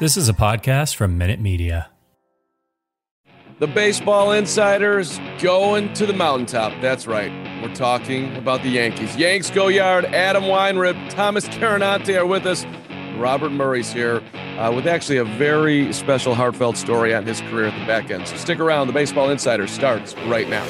This is a podcast from Minute Media. The Baseball Insiders going to the mountaintop. That's right. We're talking about the Yankees. Yanks go yard. Adam Weinrib, Thomas Carannante are with us. Robert Murray's here uh, with actually a very special, heartfelt story on his career at the back end. So stick around. The Baseball Insider starts right now.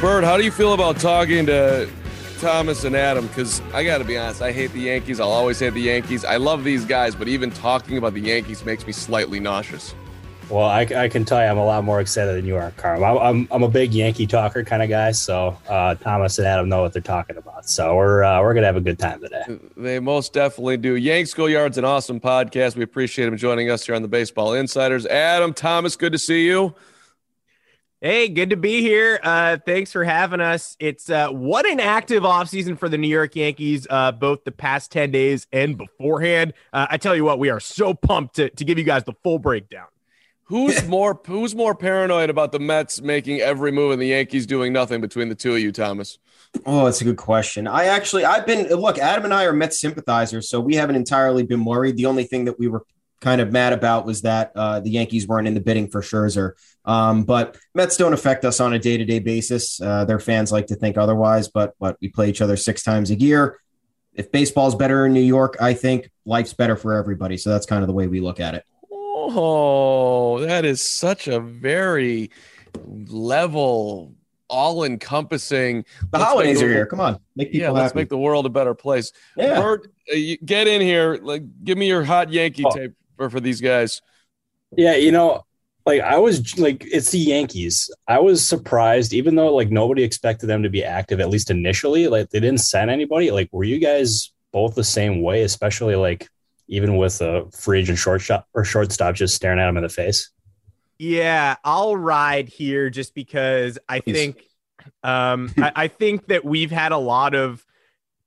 Bird, how do you feel about talking to Thomas and Adam? Because I got to be honest, I hate the Yankees. I'll always hate the Yankees. I love these guys, but even talking about the Yankees makes me slightly nauseous. Well, I, I can tell you, I'm a lot more excited than you are, Carl. I'm, I'm, I'm a big Yankee talker kind of guy, so uh, Thomas and Adam know what they're talking about. So we're uh, we're gonna have a good time today. They most definitely do. Yanks Go Yard's an awesome podcast. We appreciate them joining us here on the Baseball Insiders. Adam Thomas, good to see you. Hey, good to be here. Uh, thanks for having us. It's uh, what an active offseason for the New York Yankees, uh, both the past 10 days and beforehand. Uh, I tell you what, we are so pumped to, to give you guys the full breakdown. Who's more who's more paranoid about the Mets making every move and the Yankees doing nothing between the two of you, Thomas? Oh, that's a good question. I actually I've been look, Adam and I are Mets sympathizers, so we haven't entirely been worried. The only thing that we were kind of mad about was that uh, the Yankees weren't in the bidding for Scherzer. Um, but Mets don't affect us on a day to day basis. Uh, their fans like to think otherwise, but but we play each other six times a year. If baseball's better in New York, I think life's better for everybody. So that's kind of the way we look at it. Oh, that is such a very level, all encompassing. The holidays are here. Come on, make people yeah, happy. let's make the world a better place. Yeah. Bert, uh, get in here. Like, give me your hot Yankee Oh. tape for, for these guys. Yeah, you know, like I was like, it's the Yankees. I was surprised, even though like nobody expected them to be active, at least initially. Like they didn't sign anybody. Like, were you guys both the same way, especially like even with a free agent shortstop or shortstop just staring at him in the face? Yeah, I'll ride here just because I Please. think um I, I think that we've had a lot of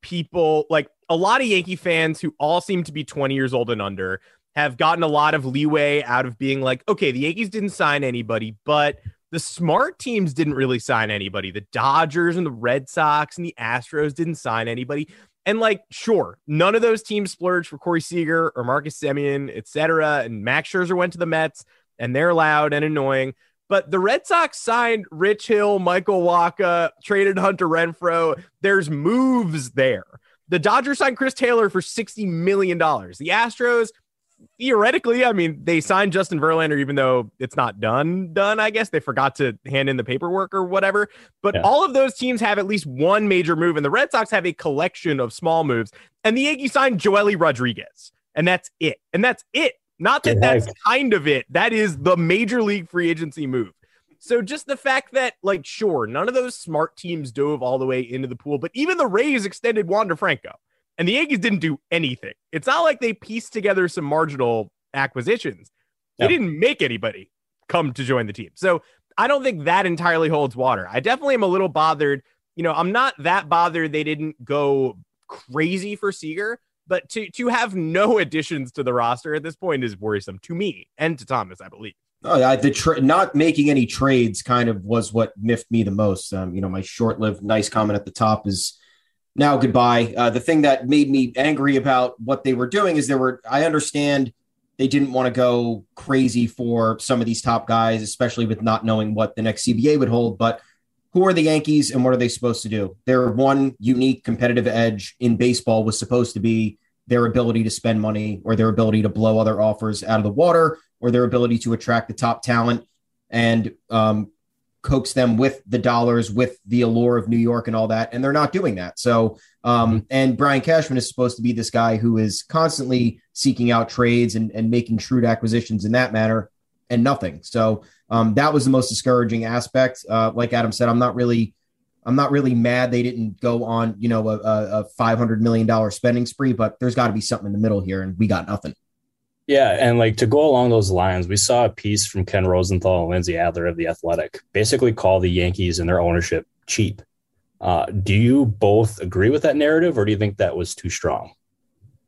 people like a lot of Yankee fans who all seem to be 20 years old and under have gotten a lot of leeway out of being like, okay, the Yankees didn't sign anybody, but the smart teams didn't really sign anybody. The Dodgers and the Red Sox and the Astros didn't sign anybody. And like, sure, none of those teams splurged for Corey Seager or Marcus Semien, et cetera. And Max Scherzer went to the Mets and they're loud and annoying. But the Red Sox signed Rich Hill, Michael Wacha, traded Hunter Renfroe. There's moves there. The Dodgers signed Chris Taylor for $60 million. The Astros, theoretically, I mean, they signed Justin Verlander, even though it's not done, done, I guess. They forgot to hand in the paperwork or whatever. But Yeah. all of those teams have at least one major move, and the Red Sox have a collection of small moves. And the Yankees signed Joely Rodriguez, and that's it. And that's it. Not that that's kind of it. That is the major league free agency move. So just the fact that, like, sure, none of those smart teams dove all the way into the pool, but even the Rays extended Wander Franco, and the Yankees didn't do anything. It's not like they pieced together some marginal acquisitions. They didn't make anybody come to join the team. So I don't think that entirely holds water. I definitely am a little bothered. You know, I'm not that bothered they didn't go crazy for Seager, but to to have no additions to the roster at this point is worrisome to me and to Thomas, I believe. Oh, I, the tra- not making any trades kind of was what miffed me the most. Um, you know, my short-lived nice comment at the top is now goodbye. Uh, the thing that made me angry about what they were doing is there were. I understand they didn't want to go crazy for some of these top guys, especially with not knowing what the next CBA would hold. But who are the Yankees and what are they supposed to do? Their one unique competitive edge in baseball was supposed to be their ability to spend money or their ability to blow other offers out of the water or their ability to attract the top talent and um, coax them with the dollars, with the allure of New York and all that. And they're not doing that. So, um, and Brian Cashman is supposed to be this guy who is constantly seeking out trades and, and making shrewd acquisitions in that manner. and nothing. So um, that was the most discouraging aspect. Uh, like Adam said, I'm not really I'm not really mad they didn't go on, you know, a, a $500 million spending spree, but there's got to be something in the middle here, and we got nothing. Yeah, and like to go along those lines, we saw a piece from Ken Rosenthal and Lindsay Adler of the Athletic basically call the Yankees and their ownership cheap. Uh, do you both agree with that narrative, or do you think that was too strong?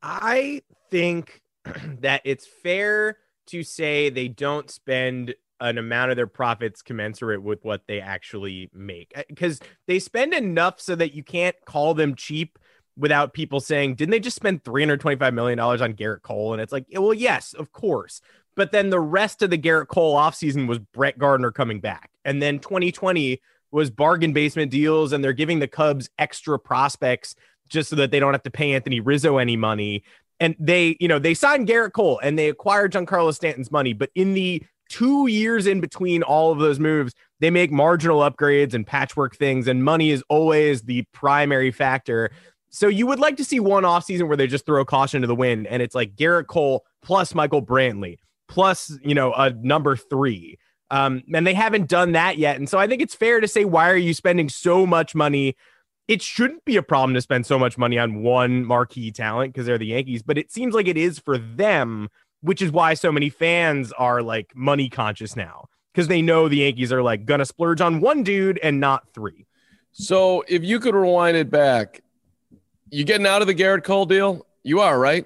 I think that it's fair to say they don't spend an amount of their profits commensurate with what they actually make because they spend enough so that you can't call them cheap without people saying, didn't they just spend $325 million on Gerrit Cole? And it's like, well, yes, of course. But then the rest of the Gerrit Cole offseason was Brett Gardner coming back. And then 2020 was bargain basement deals, and they're giving the Cubs extra prospects just so that they don't have to pay Anthony Rizzo any money. And they, you know, they signed Gerrit Cole and they acquired Giancarlo Stanton's money. But in the two years in between all of those moves, they make marginal upgrades and patchwork things, and money is always the primary factor. So you would like to see one off season where they just throw caution to the wind and it's like Gerrit Cole plus Michael Brantley plus, you know, a number three. Um, and they haven't done that yet. And so I think it's fair to say, why are you spending so much money? It shouldn't be a problem to spend so much money on one marquee talent because they're the Yankees, but it seems like it is for them, which is why so many fans are like money conscious now because they know the Yankees are like gonna splurge on one dude and not three. So if you could rewind it back, you getting out of the Gerrit Cole deal? You are, right?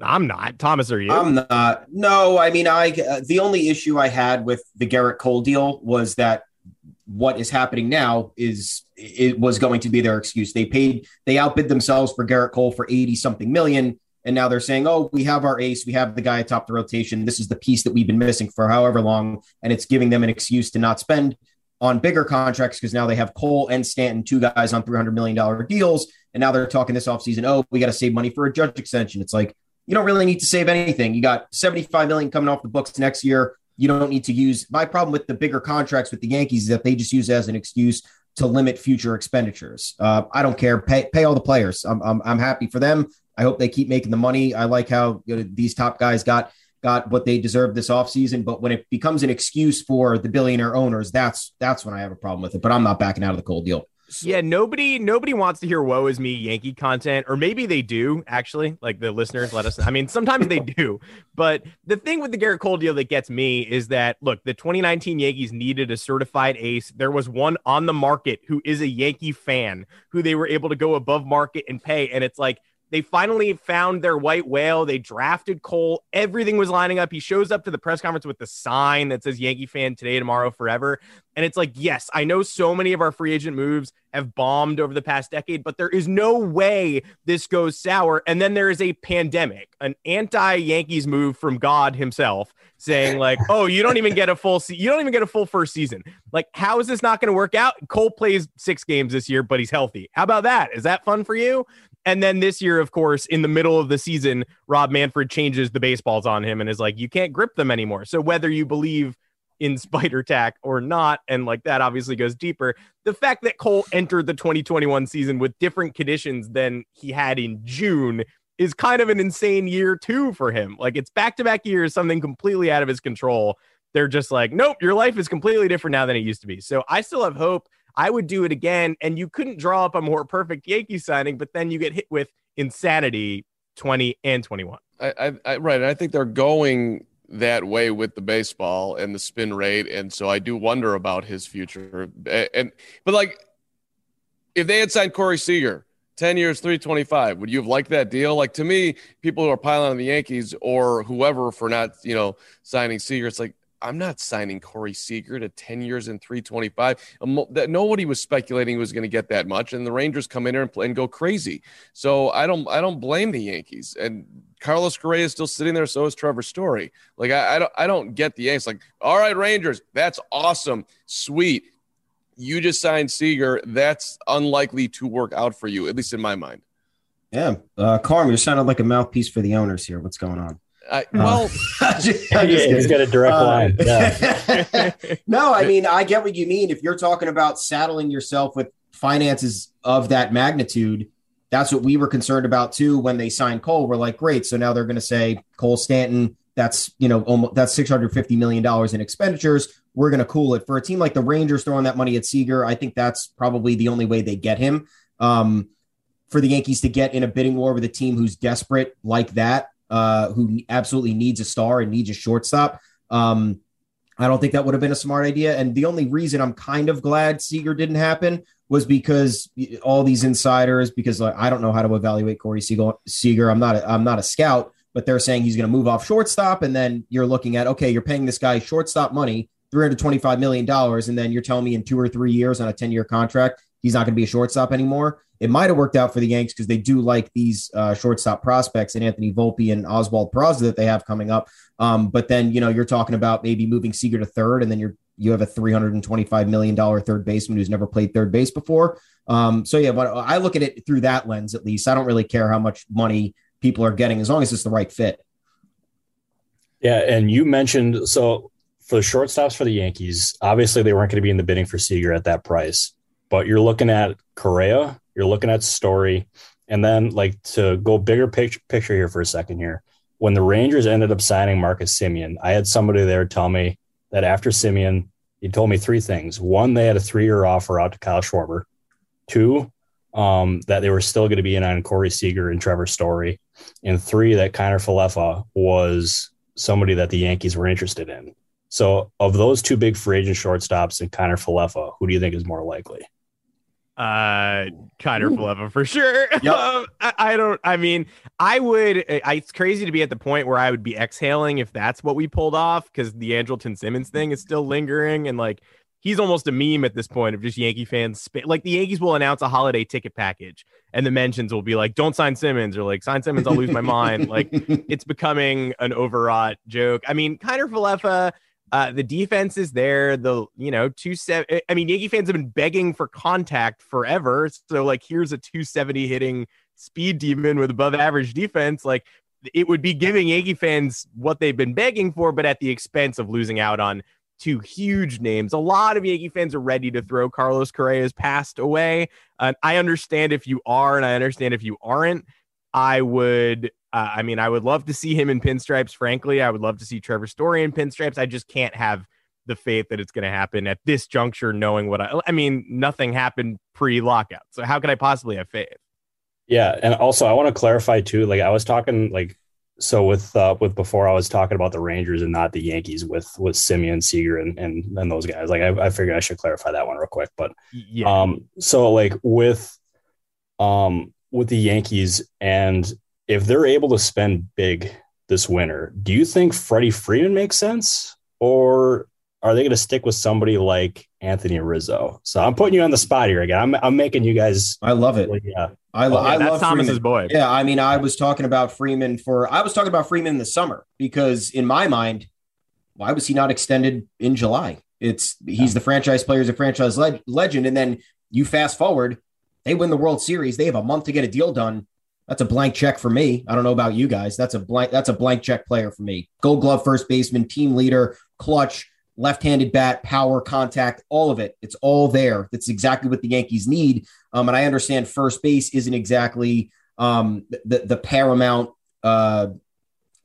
I'm not. Thomas, are you? I'm not. No, I mean, I uh, the only issue I had with the Gerrit Cole deal was that what is happening now is it was going to be their excuse. They paid, they outbid themselves for Gerrit Cole for 80 something million. And now they're saying, oh, we have our ace. We have the guy atop the rotation. This is the piece that we've been missing for however long. And it's giving them an excuse to not spend on bigger contracts because now they have Cole and Stanton, two guys on $300 million deals. And now they're talking this offseason, oh, we got to save money for a judge extension. It's like, you don't really need to save anything. You got 75 million coming off the books next year. You don't need to use my problem with the bigger contracts with the Yankees is that they just use as an excuse to limit future expenditures. Uh, I don't care. Pay, pay all the players. I'm, I'm, I'm happy for them. I hope they keep making the money. I like how you know, these top guys got got what they deserve this offseason. But when it becomes an excuse for the billionaire owners, that's that's when I have a problem with it. But I'm not backing out of the Cole deal. Yeah, nobody nobody wants to hear "woe is me" Yankee content, or maybe they do actually. Like the listeners, let us. Know. I mean, sometimes they do, but the thing with the Gerrit Cole deal that gets me is that look, the 2019 Yankees needed a certified ace. There was one on the market who is a Yankee fan who they were able to go above market and pay, and it's like they finally found their white whale. They drafted Cole. Everything was lining up. He shows up to the press conference with the sign that says Yankee fan today, tomorrow, forever. And it's like, yes, I know so many of our free agent moves have bombed over the past decade, but there is no way this goes sour. And then there is a pandemic, an anti Yankees move from God himself saying, like, oh, you don't even get a full se- you don't even get a full first season. Like, how is this not going to work out? Cole plays six games this year, but he's healthy. How about that? Is that fun for you? And then this year, of course, in the middle of the season, Rob Manfred changes the baseballs on him and is like, you can't grip them anymore. So whether you believe in spider tack or not, and like that obviously goes deeper, the fact that Cole entered the 2021 season with different conditions than he had in June is kind of an insane year too for him. Like it's back to back years, something completely out of his control. They're just like, nope, your life is completely different now than it used to be. So I still have hope I would do it again. And you couldn't draw up a more perfect Yankee signing, but then you get hit with insanity 20 and 21. I, I, I right. I think they're going that way with the baseball and the spin rate. And so I do wonder about his future. And, but like, if they had signed Corey Seager, 10 years, 325. Would you have liked that deal? Like to me, people who are piling on the Yankees or whoever for not, you know, signing Seager, it's like, I'm not signing Corey Seager to 10 years and 325. That nobody was speculating he was going to get that much, and the Rangers come in here and, play, and go crazy. So I don't I don't blame the Yankees. And Carlos Correa is still sitting there. So is Trevor Story. Like I, I don't I don't get the Yankees. Like all right, Rangers, that's awesome, sweet. You just signed Seager. That's unlikely to work out for you, at least in my mind. Yeah, uh, Carm, you're sounding like a mouthpiece for the owners here. What's going on? I, well, he's got a direct uh, line. Yeah. no, I mean, I get what you mean. If you're talking about saddling yourself with finances of that magnitude, that's what we were concerned about too when they signed Cole. We're like, great. So now they're going to say Cole Stanton, that's you know almost that's 650 million dollars in expenditures. We're going to cool it for a team like the Rangers throwing that money at Seager. I think that's probably the only way they get him. Um, for the Yankees to get in a bidding war with a team who's desperate like that, uh, who absolutely needs a star and needs a shortstop. Um, I don't think that would have been a smart idea. And the only reason I'm kind of glad Seager didn't happen was because all these insiders, because like, I don't know how to evaluate Corey Seager. Seager. I'm not. A, I'm not a scout, but they're saying he's going to move off shortstop, and then you're looking at okay, you're paying this guy shortstop money, 325 million dollars, and then you're telling me in two or three years on a 10 year contract he's not going to be a shortstop anymore. It might have worked out for the Yanks because they do like these uh, shortstop prospects and Anthony Volpe and Oswald Peraza that they have coming up. Um, but then you know you're talking about maybe moving Seager to third, and then you're you have a 325 million dollar third baseman who's never played third base before. Um, so yeah, but I look at it through that lens at least. I don't really care how much money people are getting as long as it's the right fit. Yeah, and you mentioned so for the shortstops for the Yankees, obviously they weren't going to be in the bidding for Seager at that price but you're looking at Correa, you're looking at Story, and then like to go bigger picture picture here for a second here. When the Rangers ended up signing Marcus Semien, I had somebody there tell me that after Semien, he told me three things. One, they had a three-year offer out to Kyle Schwarber. Two, um, that they were still going to be in on Corey Seager and Trevor Story. And three, that Kiner-Falefa was somebody that the Yankees were interested in. So, of those two big free agent shortstops and Kiner-Falefa, who do you think is more likely? Uh Kiner-Falefa for sure. Yep. um, I, I, don't I mean, I would I, it's crazy to be at the point where I would be exhaling if that's what we pulled off because the Andrelton Simmons thing is still lingering and like he's almost a meme at this point of just Yankee fans like the Yankees will announce a holiday ticket package and the mentions will be like don't sign Simmons or like sign Simmons I'll lose my mind like it's becoming an overwrought joke. I mean, Kiner-Falefa uh, the defense is there. The you know two seven. I mean, Yankee fans have been begging for contact forever. So like, here's a 270 hitting speed demon with above average defense. Like, it would be giving Yankee fans what they've been begging for, but at the expense of losing out on two huge names. A lot of Yankee fans are ready to throw Carlos Correa's passed away. Uh, I understand if you are, and I understand if you aren't. I would uh, I mean, I would love to see him in pinstripes. Frankly, I would love to see Trevor Story in pinstripes. I just can't have the faith that it's going to happen at this juncture, knowing what I. I mean, nothing happened pre-lockout, so how could I possibly have faith? Yeah, and also I want to clarify too. Like I was talking, like so with uh, with before I was talking about the Rangers and not the Yankees with with Semien, Seager, and and, and those guys. Like I, I figured I should clarify that one real quick. But yeah, um, so like with um with the Yankees and if they're able to spend big this winter, do you think Freddie Freeman makes sense? Or are they going to stick with somebody like Anthony Rizzo? So I'm putting you on the spot here again. I'm, I'm making you guys. I love it. Yeah. I, lo- oh, yeah, I love Thomas's Freeman. boy. Yeah. I mean, I was talking about Freeman for, I was talking about Freeman in the summer because in my mind, why was he not extended in July? It's he's the franchise player, he's a franchise le- legend. And then you fast forward, they win the World Series. They have a month to get a deal done that's a blank check for me. I don't know about you guys. That's a blank. That's a blank check player for me. Gold Glove, first baseman, team leader, clutch, left-handed bat, power, contact, all of it. It's all there. That's exactly what the Yankees need. Um, and I understand first base isn't exactly um, the the paramount uh,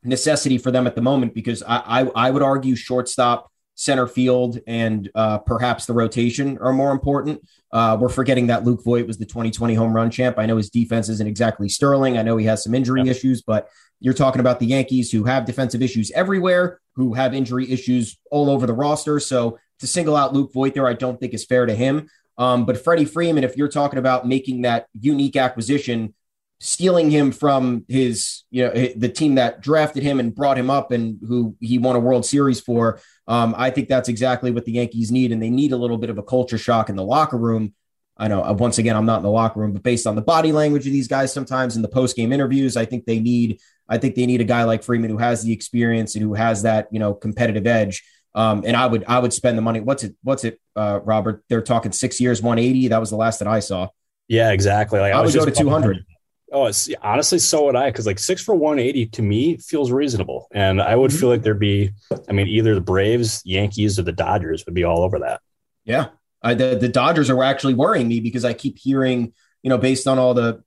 necessity for them at the moment because I, I, I would argue shortstop center field and uh, perhaps the rotation are more important. Uh, we're forgetting that Luke Voit was the 2020 home run champ. I know his defense isn't exactly sterling. I know he has some injury issues, but you're talking about the Yankees who have defensive issues everywhere, who have injury issues all over the roster. So to single out Luke Voit there, I don't think is fair to him. Um, but Freddie Freeman, if you're talking about making that unique acquisition, stealing him from his, you know, the team that drafted him and brought him up and who he won a World Series for, um, I think that's exactly what the Yankees need, and they need a little bit of a culture shock in the locker room. I know, uh, once again, I'm not in the locker room, but based on the body language of these guys, sometimes in the post game interviews, I think they need, I think they need a guy like Freeman who has the experience and who has that, you know, competitive edge. Um, and I would, I would spend the money. What's it? What's it, uh, Robert? They're talking six years, 180. That was the last that I saw. Yeah, exactly. Like I, I would go to 200. Oh, it's, honestly, so would I. Because like six for one eighty to me feels reasonable, and I would mm-hmm. feel like there'd be. I mean, either the Braves, Yankees, or the Dodgers would be all over that. Yeah, I, the the Dodgers are actually worrying me because I keep hearing, you know, based on all the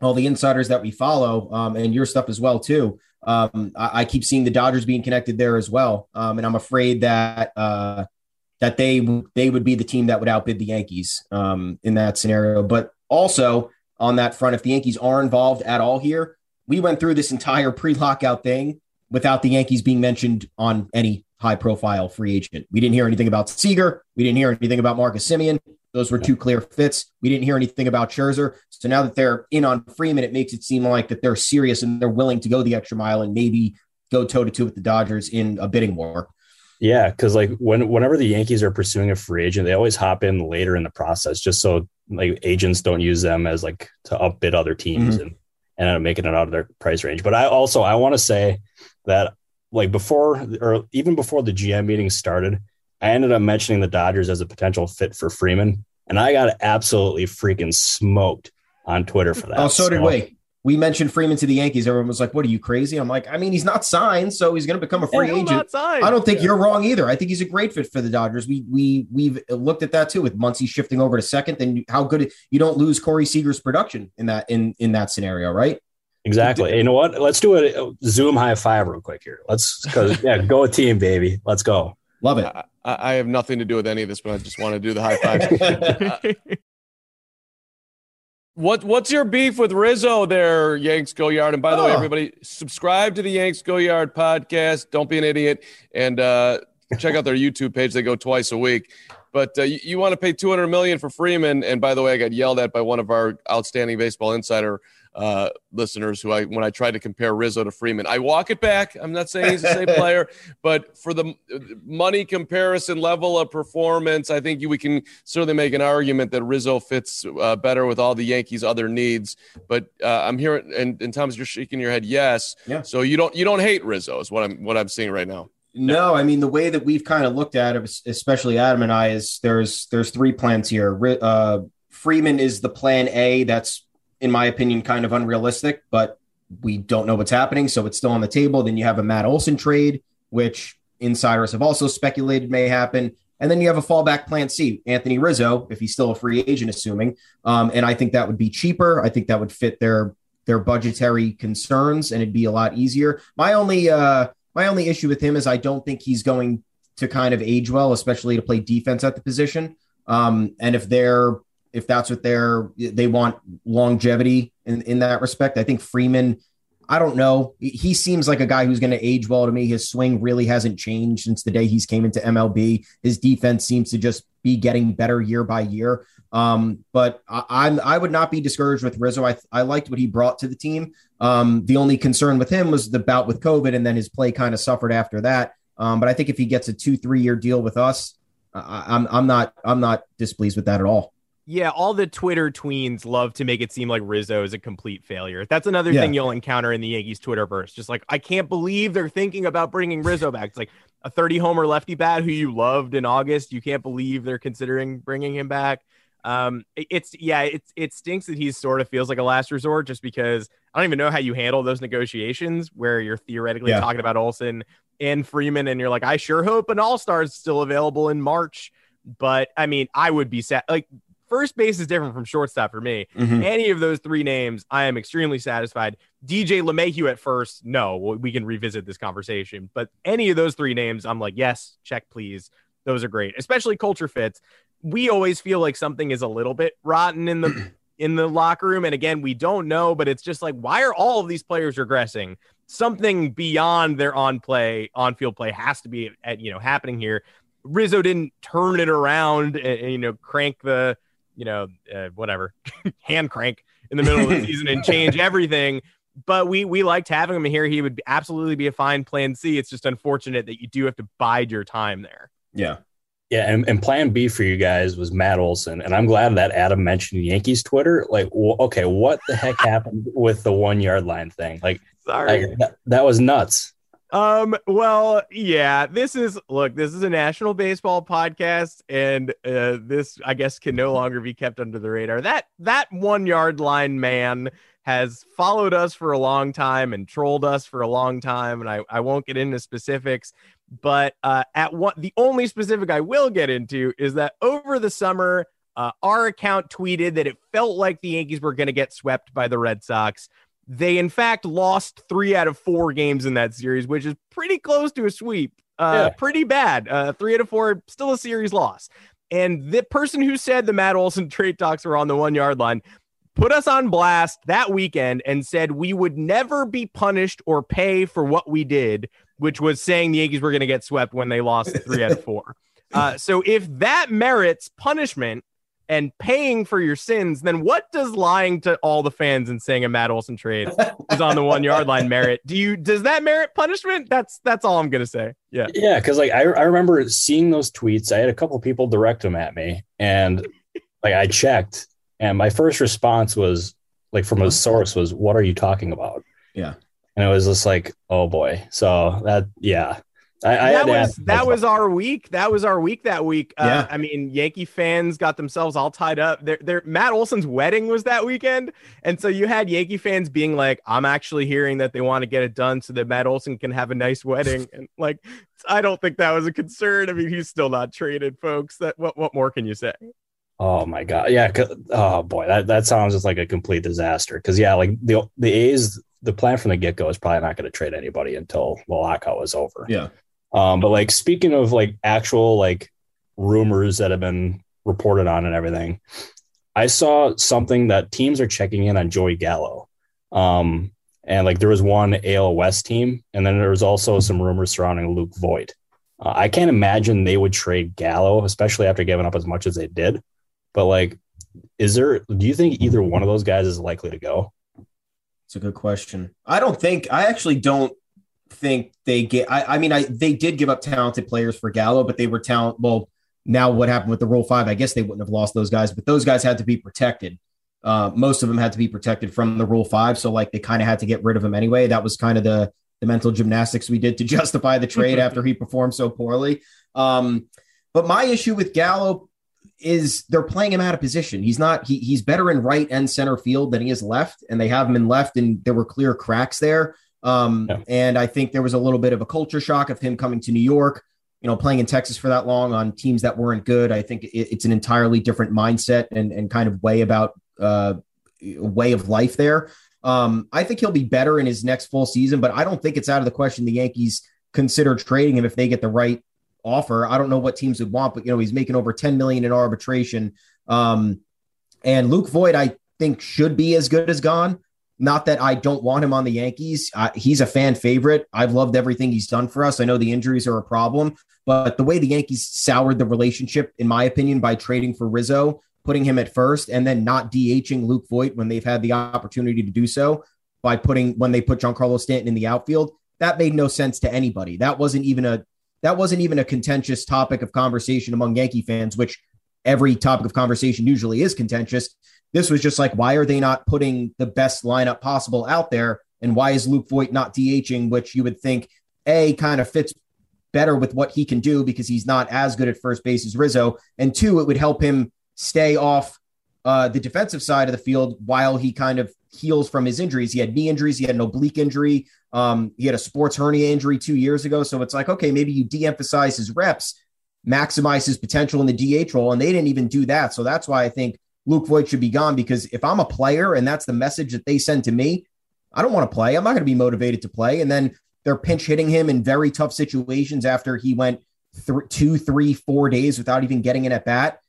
all the insiders that we follow, um, and your stuff as well too. Um, I, I, keep seeing the Dodgers being connected there as well, um, and I'm afraid that uh, that they they would be the team that would outbid the Yankees um, in that scenario. But also on that front, if the Yankees are involved at all here, we went through this entire pre-lockout thing without the Yankees being mentioned on any high-profile free agent. We didn't hear anything about Seager. We didn't hear anything about Marcus Semien. Those were two clear fits. We didn't hear anything about Scherzer. So now that they're in on Freeman, it makes it seem like that they're serious and they're willing to go the extra mile and maybe go toe to toe with the Dodgers in a bidding war. Yeah, because like when whenever the Yankees are pursuing a free agent, they always hop in later in the process, just so like agents don't use them as like to upbid other teams mm-hmm. and, and end up making it out of their price range. But I also I want to say that like before or even before the GM meeting started, I ended up mentioning the Dodgers as a potential fit for Freeman, and I got absolutely freaking smoked on Twitter for that. Oh, so, so did we we mentioned Freeman to the Yankees. Everyone was like, "What are you crazy?" I'm like, I mean, he's not signed, so he's going to become a free agent. I don't think yeah. you're wrong either. I think he's a great fit for the Dodgers. We we we've looked at that too with Muncy shifting over to second. Then how good you don't lose Corey Seager's production in that in in that scenario, right? Exactly. You know what? Let's do a Zoom high five real quick here. Let's go. yeah, go a team, baby. Let's go. Love it. I, I have nothing to do with any of this, but I just want to do the high five. Uh, What what's your beef with Rizzo there, Yanks Go Yard? And by the oh. way, everybody, subscribe to the Yanks Go Yard podcast. Don't be an idiot, and uh, check out their YouTube page. They go twice a week. But uh, you, you want to pay two hundred million for Freeman? And by the way, I got yelled at by one of our outstanding baseball insider uh, listeners who I when I tried to compare Rizzo to Freeman. I walk it back. I'm not saying he's the same player, but for the money comparison level of performance, I think we can certainly make an argument that Rizzo fits uh, better with all the Yankees' other needs. But uh, I'm hearing and, and Thomas, you're shaking your head, yes. Yeah. So you don't you don't hate Rizzo is what I'm what I'm seeing right now. No, I mean the way that we've kind of looked at it, especially Adam and I, is there's there's three plans here. Uh, Freeman is the plan A. That's in my opinion, kind of unrealistic, but we don't know what's happening. So it's still on the table. Then you have a Matt Olson trade, which insiders have also speculated may happen. And then you have a fallback plan C, Anthony Rizzo, if he's still a free agent, assuming. Um, and I think that would be cheaper. I think that would fit their their budgetary concerns, and it'd be a lot easier. My only uh, my only issue with him is I don't think he's going to kind of age well, especially to play defense at the position. Um, and if they're if that's what they're they want longevity in, in that respect. I think Freeman, I don't know. He seems like a guy who's going to age well to me. His swing really hasn't changed since the day he's came into MLB. His defense seems to just be getting better year by year. Um, but I, am I would not be discouraged with Rizzo. I, I liked what he brought to the team. Um, the only concern with him was the bout with COVID, and then his play kind of suffered after that. Um, but I think if he gets a two three year deal with us, I, I'm I'm not I'm not displeased with that at all. Yeah, all the Twitter tweens love to make it seem like Rizzo is a complete failure. That's another yeah. thing you'll encounter in the Yankees Twitterverse. Just like, I can't believe they're thinking about bringing Rizzo back. It's like a 30 homer lefty bat who you loved in August. You can't believe they're considering bringing him back. Um, it's yeah, it's it stinks that he sort of feels like a last resort just because I don't even know how you handle those negotiations where you're theoretically yeah. talking about Olson and Freeman, and you're like, I sure hope an All Star is still available in March. But I mean, I would be sad. Like first base is different from shortstop for me. Mm-hmm. Any of those three names, I am extremely satisfied. DJ LeMahieu at first, no, we can revisit this conversation. But any of those three names, I'm like, yes, check, please. Those are great, especially culture fits. We always feel like something is a little bit rotten in the in the locker room, and again, we don't know. But it's just like, why are all of these players regressing? Something beyond their on play, on field play has to be at you know happening here. Rizzo didn't turn it around and, and you know crank the you know, uh, whatever, hand crank in the middle of the season and change everything. But we we liked having him here. He would absolutely be a fine plan C. It's just unfortunate that you do have to bide your time there. Yeah. Yeah, and, and plan B for you guys was Matt Olson, and I'm glad that Adam mentioned Yankees Twitter. Like, well, okay, what the heck happened with the one yard line thing? Like, sorry, like, that, that was nuts. Um, well, yeah, this is look, this is a national baseball podcast, and uh, this I guess can no longer be kept under the radar. That that one yard line man has followed us for a long time and trolled us for a long time, and I, I won't get into specifics, but uh, at what the only specific I will get into is that over the summer, uh, our account tweeted that it felt like the Yankees were going to get swept by the Red Sox they in fact lost three out of four games in that series, which is pretty close to a sweep. Uh, Yeah. Pretty bad. Uh, three out of four, still a series loss. And the person who said the Matt Olson trade talks were on the one yard line put us on blast that weekend and said we would never be punished or pay for what we did, which was saying the Yankees were going to get swept when they lost three out of four. Uh, so if that merits punishment and paying for your sins, then what does lying to all the fans and saying a Matt Olson trade is on the one yard line merit? Do you does that merit punishment? That's that's all I'm gonna say. Yeah. Yeah, because like I, I remember seeing those tweets. I had a couple people direct them at me, and like I checked, and my first response was like from a uh-huh. source was, "What are you talking about?" Yeah. and it was just like, "Oh boy." So that yeah, I, I that was that was our week. That was our week that week. Uh, I mean, Yankee fans got themselves all tied up. Their their Matt Olson's wedding was that weekend, and so you had Yankee fans being like, "I'm actually hearing that they want to get it done so that Matt Olson can have a nice wedding." And like, I don't think that was a concern. I mean, he's still not traded, folks. That what what more can you say? Oh my god, yeah. Oh boy, that, that sounds just like a complete disaster. Because yeah, like the the A's, the plan from the get go is probably not going to trade anybody until the lockout was over. Yeah. Um, but like speaking of like actual like rumors that have been reported on and everything, I saw something that teams are checking in on Joey Gallo. Um, and like there was one AL West team, and then there was also some rumors surrounding Luke Voit. Uh, I can't imagine they would trade Gallo, especially after giving up as much as they did. But like, is there? Do you think either one of those guys is likely to go? It's a good question. I don't think I actually don't think they get I, I mean I they did give up talented players for Gallo, but they were talent well now what happened with the rule five, I guess they wouldn't have lost those guys, but those guys had to be protected. Uh, most of them had to be protected from the rule five. So like they kind of had to get rid of him anyway. That was kind of the the mental gymnastics we did to justify the trade after he performed so poorly. Um, but my issue with Gallo is they're playing him out of position. He's not he, he's better in right and center field than he is left, and they have him in left, and there were clear cracks there. Um, Yeah. and I think there was a little bit of a culture shock of him coming to New York, you know, playing in Texas for that long on teams that weren't good. I think it, it's an entirely different mindset and, and kind of way about uh, way of life there. Um, I think he'll be better in his next full season, but I don't think it's out of the question the Yankees consider trading him if they get the right offer. I don't know what teams would want, but you know, he's making over 10 million in arbitration. Um, and Luke Voit, I think, should be as good as gone. Not that I don't want him on the Yankees. Uh, he's a fan favorite. I've loved everything he's done for us. I know the injuries are a problem, but the way the Yankees soured the relationship, in my opinion, by trading for Rizzo, putting him at first, and then not DHing Luke Voit when they've had the opportunity to do so by putting when they put Giancarlo Stanton in the outfield, that made no sense to anybody. That wasn't even a that wasn't even a contentious topic of conversation among Yankee fans, which every topic of conversation usually is contentious. This was just like, why are they not putting the best lineup possible out there? And why is Luke Voit not DHing, which you would think A kind of fits better with what he can do because he's not as good at first base as Rizzo. And two, it would help him stay off uh, the defensive side of the field while he kind of heals from his injuries. He had knee injuries, he had an oblique injury, um, he had a sports hernia injury two years ago. So it's like, okay, maybe you de emphasize his reps, maximize his potential in the DH role. And they didn't even do that. So that's why I think Luke Voit should be gone because if I'm a player and that's the message that they send to me, I don't want to play. I'm not going to be motivated to play. And then they're pinch hitting him in very tough situations after he went th- two, three, four days without even getting an at bat,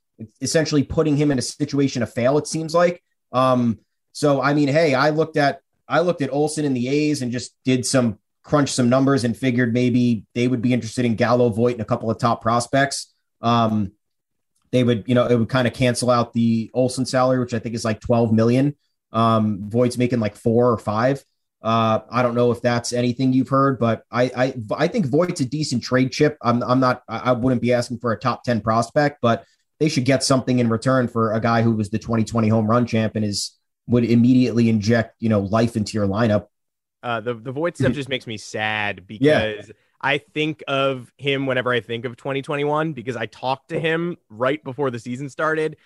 essentially putting him in a situation to fail. It seems like. Um, so I mean, hey, I looked at I looked at Olson in the A's and just did some crunch some numbers and figured maybe they would be interested in Gallo, Voit, and a couple of top prospects. Um, they would, you know, it would kind of cancel out the Olson salary, which I think is like 12 million. Um, Voit's making like four or five. Uh, I don't know if that's anything you've heard, but I, I, I think Voit's a decent trade chip. I'm, I'm not, I I wouldn't be asking for a top 10 prospect, but they should get something in return for a guy who was the 2020 home run champ and is would immediately inject, you know, life into your lineup. Uh, the the Voit stuff just makes me sad because Yeah. I think of him whenever I think of 2021 because I talked to him right before the season started,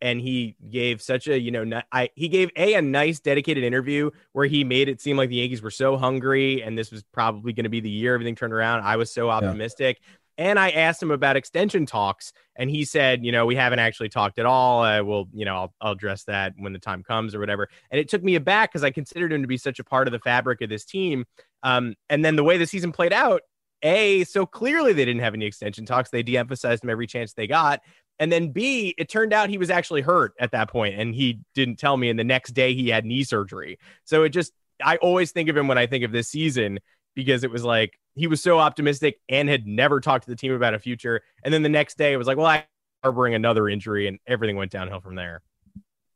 and he gave such a you know I he gave a a nice dedicated interview where he made it seem like the Yankees were so hungry and this was probably going to be the year everything turned around. I was so optimistic. And I asked him about extension talks, and he said, you know, we haven't actually talked at all. I will, you know, I'll, I'll address that when the time comes or whatever. And it took me aback because I considered him to be such a part of the fabric of this team. Um, and then the way the season played out, a, so clearly they didn't have any extension talks. They de emphasized him every chance they got. And then B, it turned out he was actually hurt at that point and he didn't tell me. And the next day he had knee surgery. So it just, I always think of him when I think of this season because it was like he was so optimistic and had never talked to the team about a future. And then the next day it was like, well, I harboring another injury and everything went downhill from there.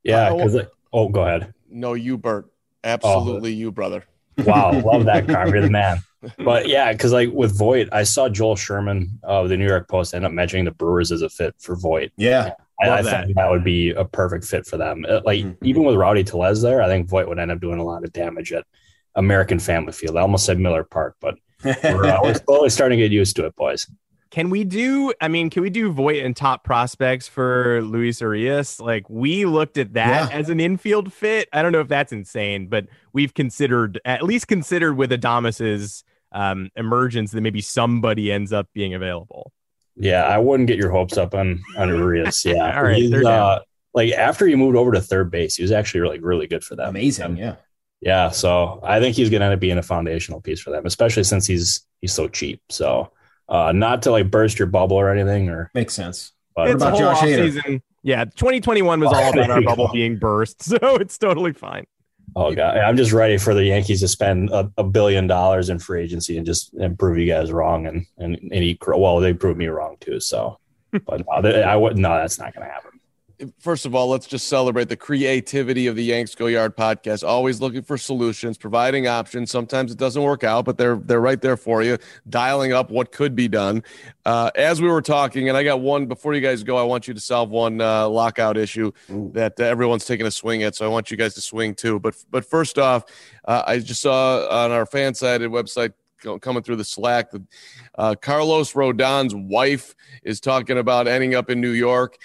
Yeah. Cause oh, go ahead. No, you, Bert. Absolutely oh. you, brother. Wow. Love that car. You're the man. But yeah, because like with Voit, I saw Joel Sherman of the New York Post end up mentioning the Brewers as a fit for Voit. Yeah. I, I that. think that would be a perfect fit for them. Uh, like mm-hmm. even with Rowdy Tellez there, I think Voit would end up doing a lot of damage at American Family Field. I almost said Miller Park, but we're, uh, we're slowly starting to get used to it, boys. Can we do? I mean, can we do Voit and top prospects for Luis Urias? Like we looked at that yeah. as an infield fit. I don't know if that's insane, but we've considered at least considered with Adames's um, emergence that maybe somebody ends up being available. Yeah, I wouldn't get your hopes up on on Urias. Yeah, all right. Uh, like after he moved over to third base, he was actually really really good for them. Amazing, yeah. Yeah, so I think he's going to end up being a foundational piece for them, especially since he's he's so cheap. So, uh, not to like burst your bubble or anything, or makes sense. But it's about Josh Season. Yeah, 2021 was all about our bubble being burst, so it's totally fine. Oh god, I'm just ready for the Yankees to spend a, a, billion dollars in free agency and just and prove you guys wrong and and, and he, well they proved me wrong too. So, but no, I would no, that's not going to happen first of all, let's just celebrate the creativity of the Yanks Go Yard podcast. Always looking for solutions, providing options. Sometimes it doesn't work out, but they're they're right there for you, dialing up what could be done. Uh, as we were talking, and I got one before you guys go. I want you to solve one uh, lockout issue Ooh. that uh, everyone's taking a swing at. So I want you guys to swing too. But but first off, uh, I just saw on our fan sided website coming through the Slack. Uh, Carlos Rodon's wife is talking about ending up in New York.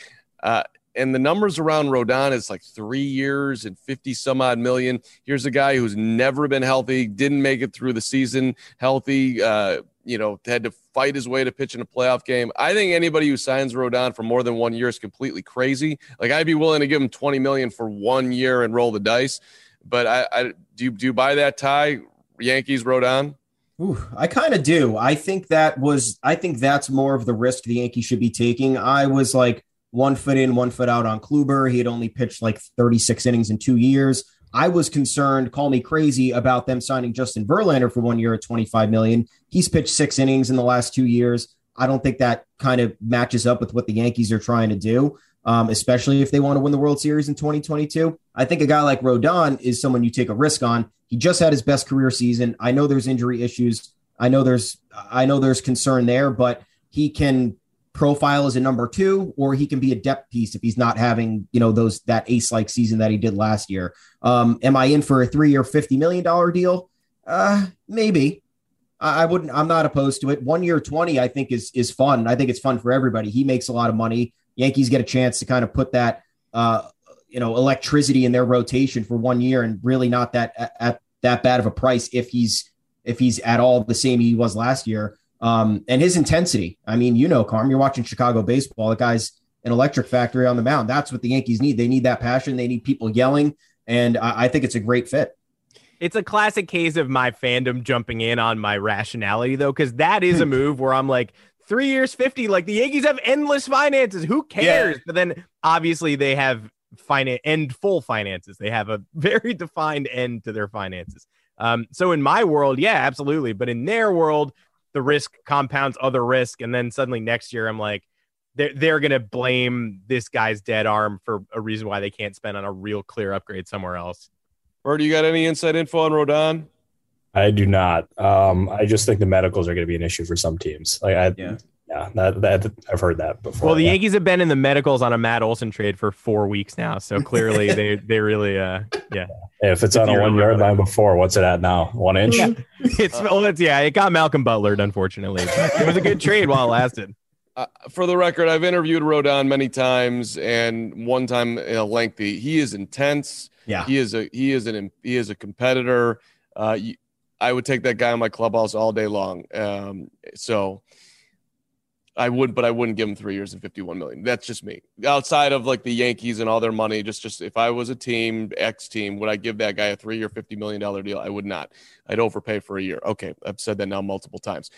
Uh, and the numbers around Rodon is like three years and 50 some odd million. Here's a guy who's never been healthy, didn't make it through the season healthy, uh, you know, had to fight his way to pitch in a playoff game. I think anybody who signs Rodon for more than one year is completely crazy. Like I'd be willing to give him 20 million for one year and roll the dice. But I, I do you, do you buy that tie? Yankees Rodon? Ooh, I kind of do. I think that was I think that's more of the risk the Yankees should be taking. I was like one foot in, one foot out on Kluber. He had only pitched like 36 innings in two years. I was concerned, call me crazy, about them signing Justin Verlander for one year at 25 million. He's pitched six innings in the last two years. I don't think that kind of matches up with what the Yankees are trying to do, um, especially if they want to win the World Series in 2022. I think a guy like Rodon is someone you take a risk on. He just had his best career season. I know there's injury issues. I know there's I know there's concern there, but he can profile as a number two, or he can be a depth piece if he's not having, you know, those that ace like season that he did last year. Um, am I in for a three year, $50 million deal? Uh, maybe. I, I wouldn't, I'm not opposed to it. One year, 20, I think is, is fun. I think it's fun for everybody. He makes a lot of money. Yankees get a chance to kind of put that, uh, you know, electricity in their rotation for one year and really not that at, at that bad of a price if he's, if he's at all the same he was last year. Um, and his intensity. I mean, you know, Carm, you're watching Chicago baseball. The guy's an electric factory on the mound. That's what the Yankees need. They need that passion. They need people yelling. And I, I think it's a great fit. It's a classic case of my fandom jumping in on my rationality, though, because that is a move where I'm like, three years, 50. Like the Yankees have endless finances. Who cares? Yeah. But then obviously they have finance end full finances. They have a very defined end to their finances. Um, so in my world, yeah, absolutely. But in their world, the risk compounds other risk, and then suddenly next year I'm like, they're they're gonna blame this guy's dead arm for a reason why they can't spend on a real clear upgrade somewhere else. Or do you got any inside info on Rodon? I do not. Um, I just think the medicals are going to be an issue for some teams. Like I, yeah, yeah, that, that I've heard that before. Well, the yeah. Yankees have been in the medicals on a Matt Olson trade for four weeks now, so clearly they they really uh yeah. If it's on a one yard line before, what's it at now? One inch? Yeah. it's well, it's yeah. It got Malcolm Butler, unfortunately. it was a good trade while it lasted. Uh, for the record, I've interviewed Rodon many times, and one time in a lengthy. He is intense. Yeah, he is a he is an he is a competitor. Uh, I would take that guy in my clubhouse all day long. Um, so I would, but I wouldn't give him three years and 51 million. That's just me. Outside of like the Yankees and all their money, just just if I was a team, X team, would I give that guy a three year, $50 million deal? I would not. I'd overpay for a year. Okay. I've said that now multiple times.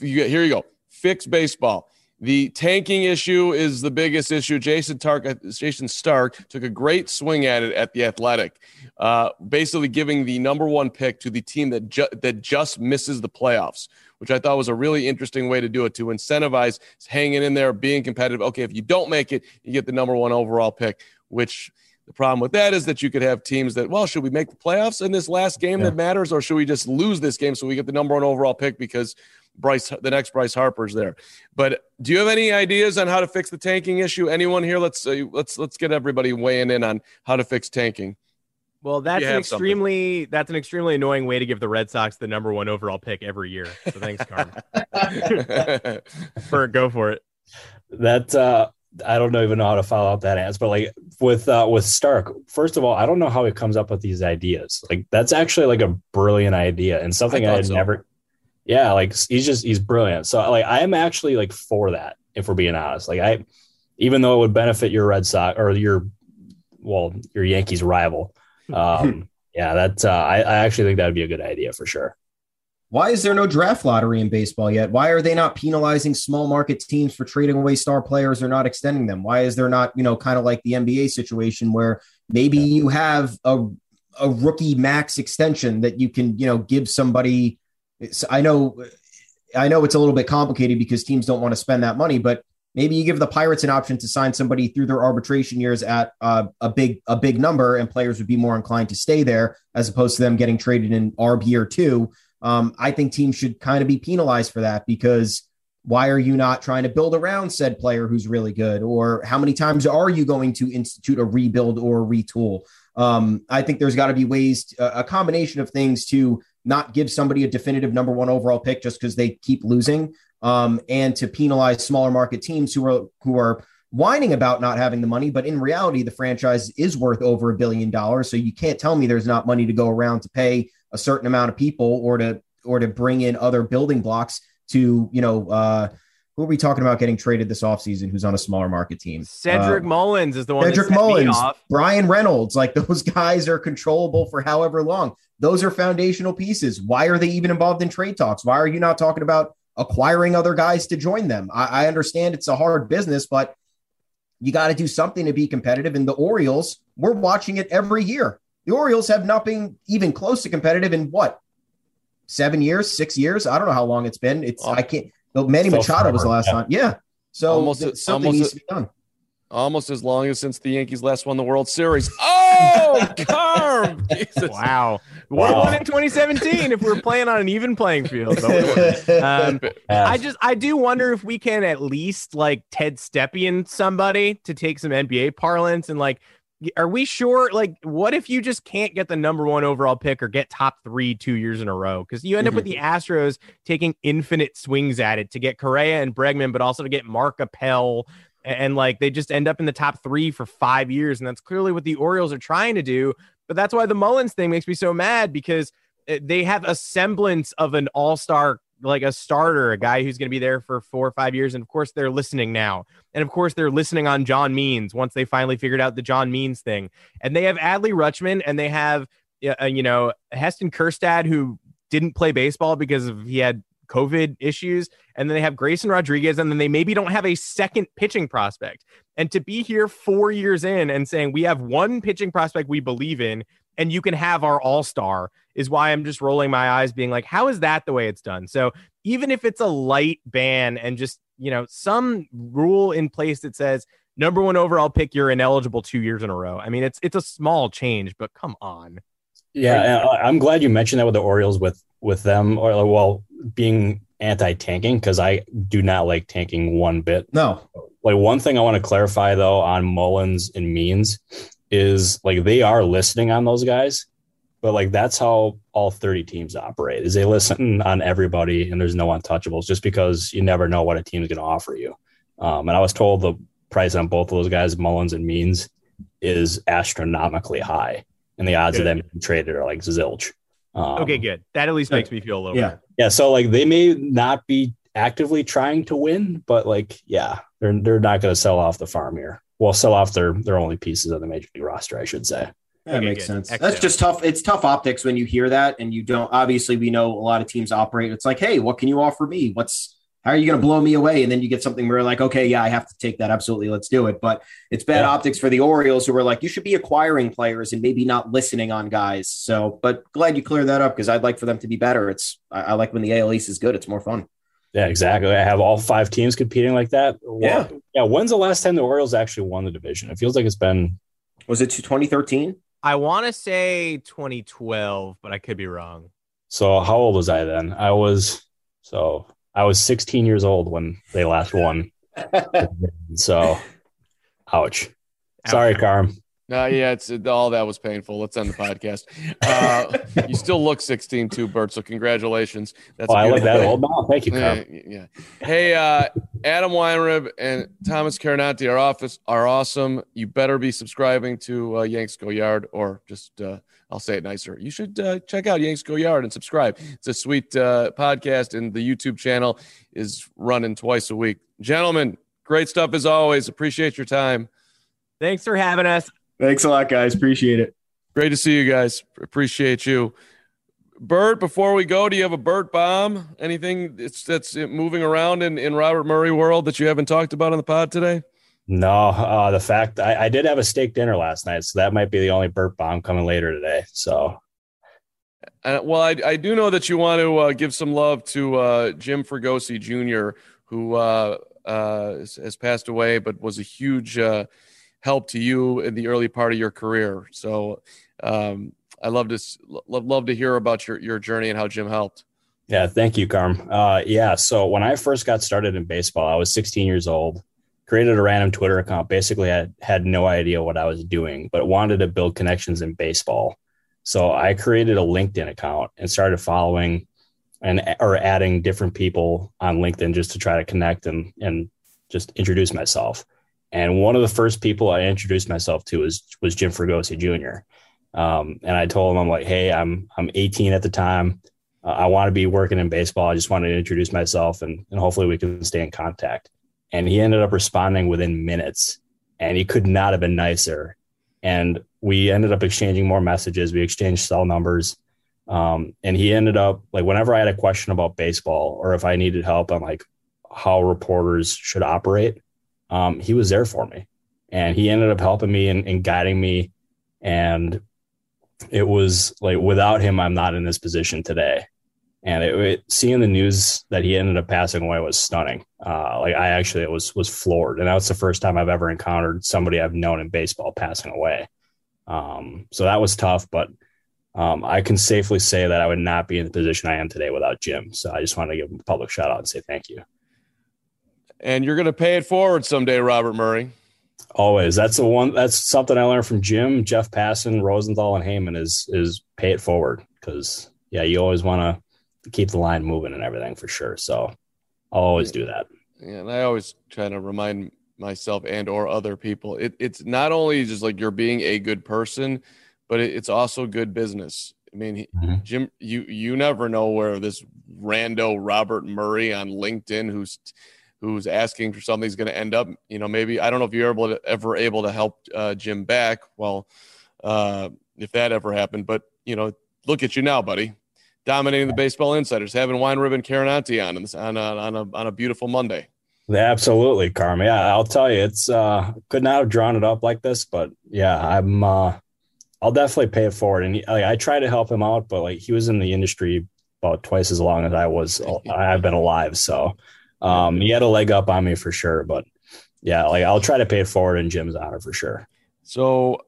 Here you go. Fix baseball. The tanking issue is the biggest issue. Jason Stark, Jayson Stark took a great swing at it at the Athletic, uh, basically giving the number one pick to the team that ju- that just misses the playoffs, which I thought was a really interesting way to do it to incentivize hanging in there, being competitive. Okay, if you don't make it, you get the number one overall pick. Which the problem with that is that you could have teams that, well, should we make the playoffs in this last game yeah. that matters, or should we just lose this game so we get the number one overall pick because Bryce, the next Bryce Harper's there. But do you have any ideas on how to fix the tanking issue? Anyone here? Let's uh, let's let's get everybody weighing in on how to fix tanking. Well, that's an extremely something. that's an extremely annoying way to give the Red Sox the number one overall pick every year. So thanks, Carm. for go for it. That uh I don't know even know how to follow up that answer, but like with uh, with Stark, first of all, I don't know how he comes up with these ideas. Like that's actually like a brilliant idea and something I, I had so. never yeah, like he's just he's brilliant. So like I'm actually like for that, if we're being honest. Like I even though it would benefit your Red Sox or your well, your Yankees rival. Um yeah, that uh, I, I actually think that would be a good idea for sure. Why is there no draft lottery in baseball yet? Why are they not penalizing small market teams for trading away star players or not extending them? Why is there not, you know, kind of like the NBA situation where maybe you have a a rookie max extension that you can, you know, give somebody I know, I know it's a little bit complicated because teams don't want to spend that money, but maybe you give the Pirates an option to sign somebody through their arbitration years at uh, a big a big number, and players would be more inclined to stay there as opposed to them getting traded in ARB year two. Um, I think teams should kind of be penalized for that because why are you not trying to build around said player who's really good? Or how many times are you going to institute a rebuild or retool? Um, I think there's got to be ways, to, a combination of things to not give somebody a definitive number one overall pick just because they keep losing, um, and to penalize smaller market teams who are who are whining about not having the money, but in reality, the franchise is worth over a billion dollars. So you can't tell me there's not money to go around to pay a certain amount of people or to or to bring in other building blocks to you know uh, who are we talking about getting traded this offseason who's on a smaller market team? Cedric uh, Mullins is the one. Cedric Mullins, Bryan Reynolds, like those guys are controllable for however long. Those are foundational pieces. Why are they even involved in trade talks? Why are you not talking about acquiring other guys to join them? I, I understand it's a hard business, but you got to do something to be competitive. And the Orioles, we're watching it every year. The Orioles have not been even close to competitive in what seven years, six years. I don't know how long it's been. It's I can't but Manny so Machado was the last yeah. time. Yeah. So almost, something almost, needs to be done. Almost as long as since the Yankees last won the World Series. Oh, Carm! wow. Wow. One in 2017 if we are playing on an even playing field. Um, I just I do wonder if we can at least like Ted Stepien somebody to take some NBA parlance and like are we sure? Like, what if you just can't get the number one overall pick or get top three two years in a row? Because you end mm-hmm. up with the mm-hmm. Astros taking infinite swings at it to get Correa and Bregman, but also to get Mark Appel. And, and like they just end up in the top three for five years. And that's clearly what the Orioles are trying to do. But that's why the Mullins thing makes me so mad because eh, they have a semblance of an all star like a starter, a guy who's going to be there for four or five years. And of course, they're listening now. And of course, they're listening on John Means once they finally figured out the John Means thing. And they have Adley Rutschman and they have, uh, you know, Heston Kjerstad, who didn't play baseball because of he had COVID issues. And then they have Grayson Rodriguez. And then they maybe don't have a second pitching prospect. And to be here four years in and saying we have one pitching prospect we believe in and you can have our all star is why I'm just rolling my eyes, being like, how is that the way it's done? So even if it's a light ban and just, you know, some rule in place that says number one overall pick, you're ineligible two years in a row. I mean, it's it's a small change, but come on. Yeah, uh, I'm glad you mentioned that with the Orioles with with them or uh, well being anti-tanking because I do not like tanking one bit. No. Like one thing I want to clarify though on Mullins and Means is like they are listening on those guys, but like that's how all 30 teams operate is they listen on everybody and there's no untouchables just because you never know what a team is going to offer you. Um, and I was told the price on both of those guys, Mullins and Means, is astronomically high, and the odds good. of them being traded are like zilch. Um, okay, good. That at least makes me feel a little. Yeah, yeah. So like they may not be actively trying to win, but like, yeah, they're they're not going to sell off the farm here. Well, sell off their their only pieces of the major league roster, I should say. That okay, makes good. sense. That's just tough. It's tough optics when you hear that and you don't. Obviously, we know a lot of teams operate. It's like, hey, what can you offer me? What's how are you going to blow me away? And then you get something where like, okay, yeah, I have to take that. Absolutely, let's do it. But it's bad yeah. optics for the Orioles, who are like, you should be acquiring players and maybe not listening on guys. So, but glad you cleared that up because I'd like for them to be better. It's I, I like when the AL East is good. It's more fun. Yeah, exactly. I have all five teams competing like that. Yeah. yeah. When's the last time the Orioles actually won the division? It feels like it's been. Was it 2013? I want to say 2012, but I could be wrong. So how old was I then? I was so I was 16 years old when they last won. so, ouch. Sorry, Carm. Uh, yeah, it's all that was painful. Let's end the podcast. Uh, you still look 16 too, Bert. So congratulations. That's oh, I look that old now. Thank you, Carm. Yeah, yeah. Hey, uh, Adam Weinrib and Thomas Carannante, our office are awesome. You better be subscribing to uh, Yanks Go Yard, or just uh, I'll say it nicer. You should uh, check out Yanks Go Yard and subscribe. It's a sweet uh, podcast, and the YouTube channel is running twice a week. Gentlemen, great stuff as always. Appreciate your time. Thanks for having us. Thanks a lot, guys. Appreciate it. Great to see you guys. Appreciate you. Bert, before we go, do you have a Bert bomb? Anything that's, that's moving around in, in Robert Murray world that you haven't talked about on the pod today? No, uh, the fact I, I, did have a steak dinner last night, so that might be the only Bert bomb coming later today. So, uh, well, I, I do know that you want to uh, give some love to uh, Jim Fregosi Jr., who uh, uh, has passed away, but was a huge help to you in the early part of your career. So um, I love to love, love to hear about your your journey and how Jim helped. Yeah, thank you, Carm. Uh, yeah, so when I first got started in baseball, I was 16 years old. Created a random Twitter account. Basically, I had, had no idea what I was doing, but wanted to build connections in baseball. So I created a LinkedIn account and started following and or adding different people on LinkedIn just to try to connect and and just introduce myself. And one of the first people I introduced myself to was was Jim Fregosi Jr. Um, and I told him, I'm like, hey, I'm I'm 18 at the time. Uh, I want to be working in baseball. I just wanted to introduce myself, and and hopefully we can stay in contact. And he ended up responding within minutes, and he could not have been nicer. And we ended up exchanging more messages. We exchanged cell numbers. Um, and he ended up like whenever I had a question about baseball or if I needed help on like how reporters should operate, um, he was there for me and he ended up helping me and, and guiding me. And it was like without him, I'm not in this position today. And it, it, seeing the news that he ended up passing away was stunning. Uh, like I actually was was floored, and that was the first time I've ever encountered somebody I've known in baseball passing away. Um, so that was tough, but um, I can safely say that I would not be in the position I am today without Jim. So I just want to give him a public shout out and say thank you and you're going to pay it forward someday, Robert Murray. Always. That's the one. That's something I learned from Jim, Jeff Passan, Rosenthal, and Heyman is is pay it forward because yeah, you always want to keep the line moving and everything for sure. So I'll always do that. Yeah, and I always try to remind myself and or other people it, it's not only just like you're being a good person, but it, it's also good business. I mean, mm-hmm. Jim, you you never know where this rando Robert Murray on LinkedIn, who's who's asking for something is going to end up. You know, maybe I don't know if you're able to, ever able to help uh, Jim back. Well, uh, if that ever happened, but you know, look at you now, buddy, dominating the baseball insiders, having Weinrib Carannante on on a, on a on a beautiful Monday. Absolutely, Carm. Yeah, I'll tell you, it's uh, could not have drawn it up like this, but yeah, I'm. Uh, I'll definitely pay it forward, and he, like, I try to help him out, but like he was in the industry about twice as long as I was. I've been alive, so um, he had a leg up on me for sure, but yeah, like I'll try to pay it forward in Jim's honor for sure. So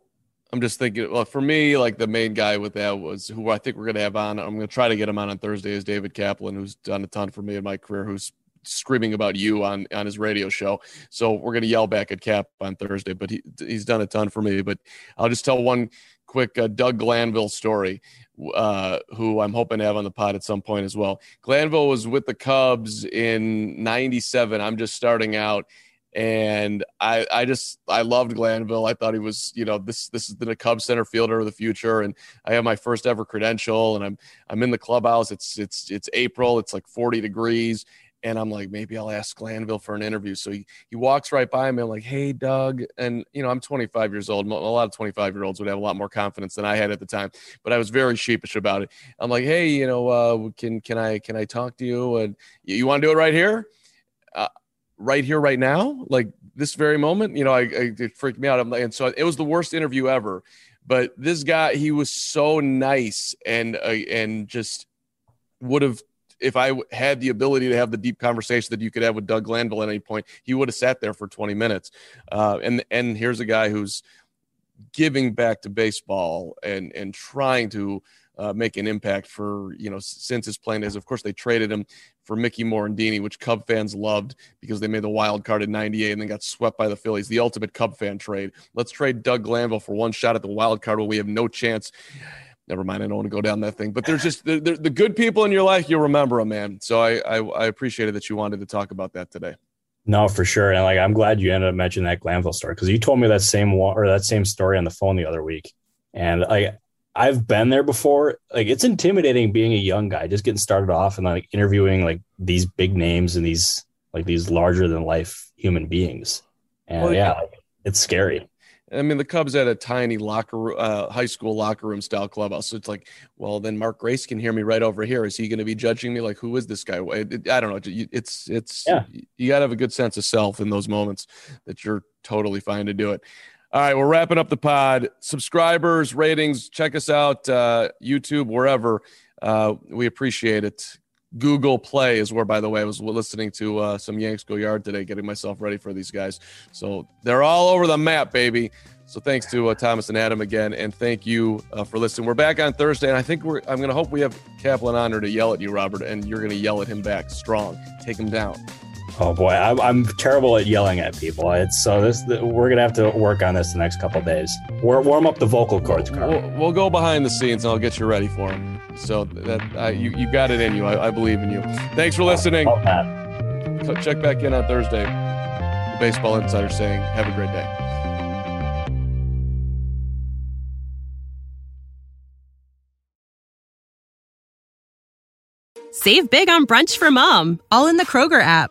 I'm just thinking, well, for me, like the main guy with that was who I think we're going to have on. I'm going to try to get him on on Thursday is David Kaplan, who's done a ton for me in my career, who's screaming about you on on his radio show. So we're going to yell back at Cap on Thursday, but he he's done a ton for me. But I'll just tell one quick uh, Doug Glanville story uh, who I'm hoping to have on the pod at some point as well. Glanville was with the Cubs in '97. I'm just starting out, and I I just I loved Glanville. I thought he was you know this this is the Cubs center fielder of the future, and I have my first ever credential, and I'm I'm in the clubhouse. It's it's it's April. It's like 40 degrees, and I'm like, maybe I'll ask Glanville for an interview. So he, he walks right by me. I'm like, hey, Doug. And, you know, I'm 25 years old. A lot of 25 year olds would have a lot more confidence than I had at the time, but I was very sheepish about it. I'm like, hey, you know, uh, can, can I, can I talk to you? And you, you want to do it right here? Uh, right here, right now? Like this very moment? You know, I, I it freaked me out. I'm like, and so it was the worst interview ever. But this guy, he was so nice and, uh, and just would have if I had the ability to have the deep conversation that you could have with Doug Glanville at any point, he would have sat there for 20 minutes. Uh, and and here's a guy who's giving back to baseball and and trying to uh, make an impact for you know since his playing days. Of course, they traded him for Mickey Morandini, which Cub fans loved because they made the wild card in '98 and then got swept by the Phillies. The ultimate Cub fan trade. Let's trade Doug Glanville for one shot at the wild card when we have no chance never mind. I don't want to go down that thing, but there's just the, the, the good people in your life. You'll remember them, man. So I, I, I appreciated that you wanted to talk about that today. No, for sure. And like, I'm glad you ended up mentioning that Glanville story because you told me that same one or that same story on the phone the other week. And like, I've been there before. Like, it's intimidating being a young guy, just getting started off and like interviewing like these big names and these like these larger than life human beings. And well, yeah, like, it's scary. I mean, the Cubs had a tiny locker, uh, high school locker room style clubhouse. So it's like, well, then Mark Grace can hear me right over here. Is he going to be judging me? Like, who is this guy? I don't know. It's it's yeah. you got to have a good sense of self in those moments that you're totally fine to do it. All right, we're wrapping up the pod. Subscribers, ratings, check us out, uh, YouTube, wherever. Uh, we appreciate it. Google Play is where, by the way, I was listening to uh, some Yanks Go Yard today, getting myself ready for these guys. So they're all over the map, baby. So thanks to uh, Thomas and Adam again, and thank you uh, for listening. We're back on Thursday, and I think we're. I'm going to hope we have Kaplan on to yell at you, Robert, and you're going to yell at him back strong. Take him down. Oh boy, I'm, I'm terrible at yelling at people. It's so this we're gonna have to work on this the next couple days. We're, warm up the vocal cords. We'll, we'll, go behind the scenes and I'll get you ready for them. So that uh, you you got it in you. I, I believe in you. Thanks for listening. So check back in on Thursday. The Baseball Insider saying, "Have a great day." Save big on brunch for mom, all in the Kroger app.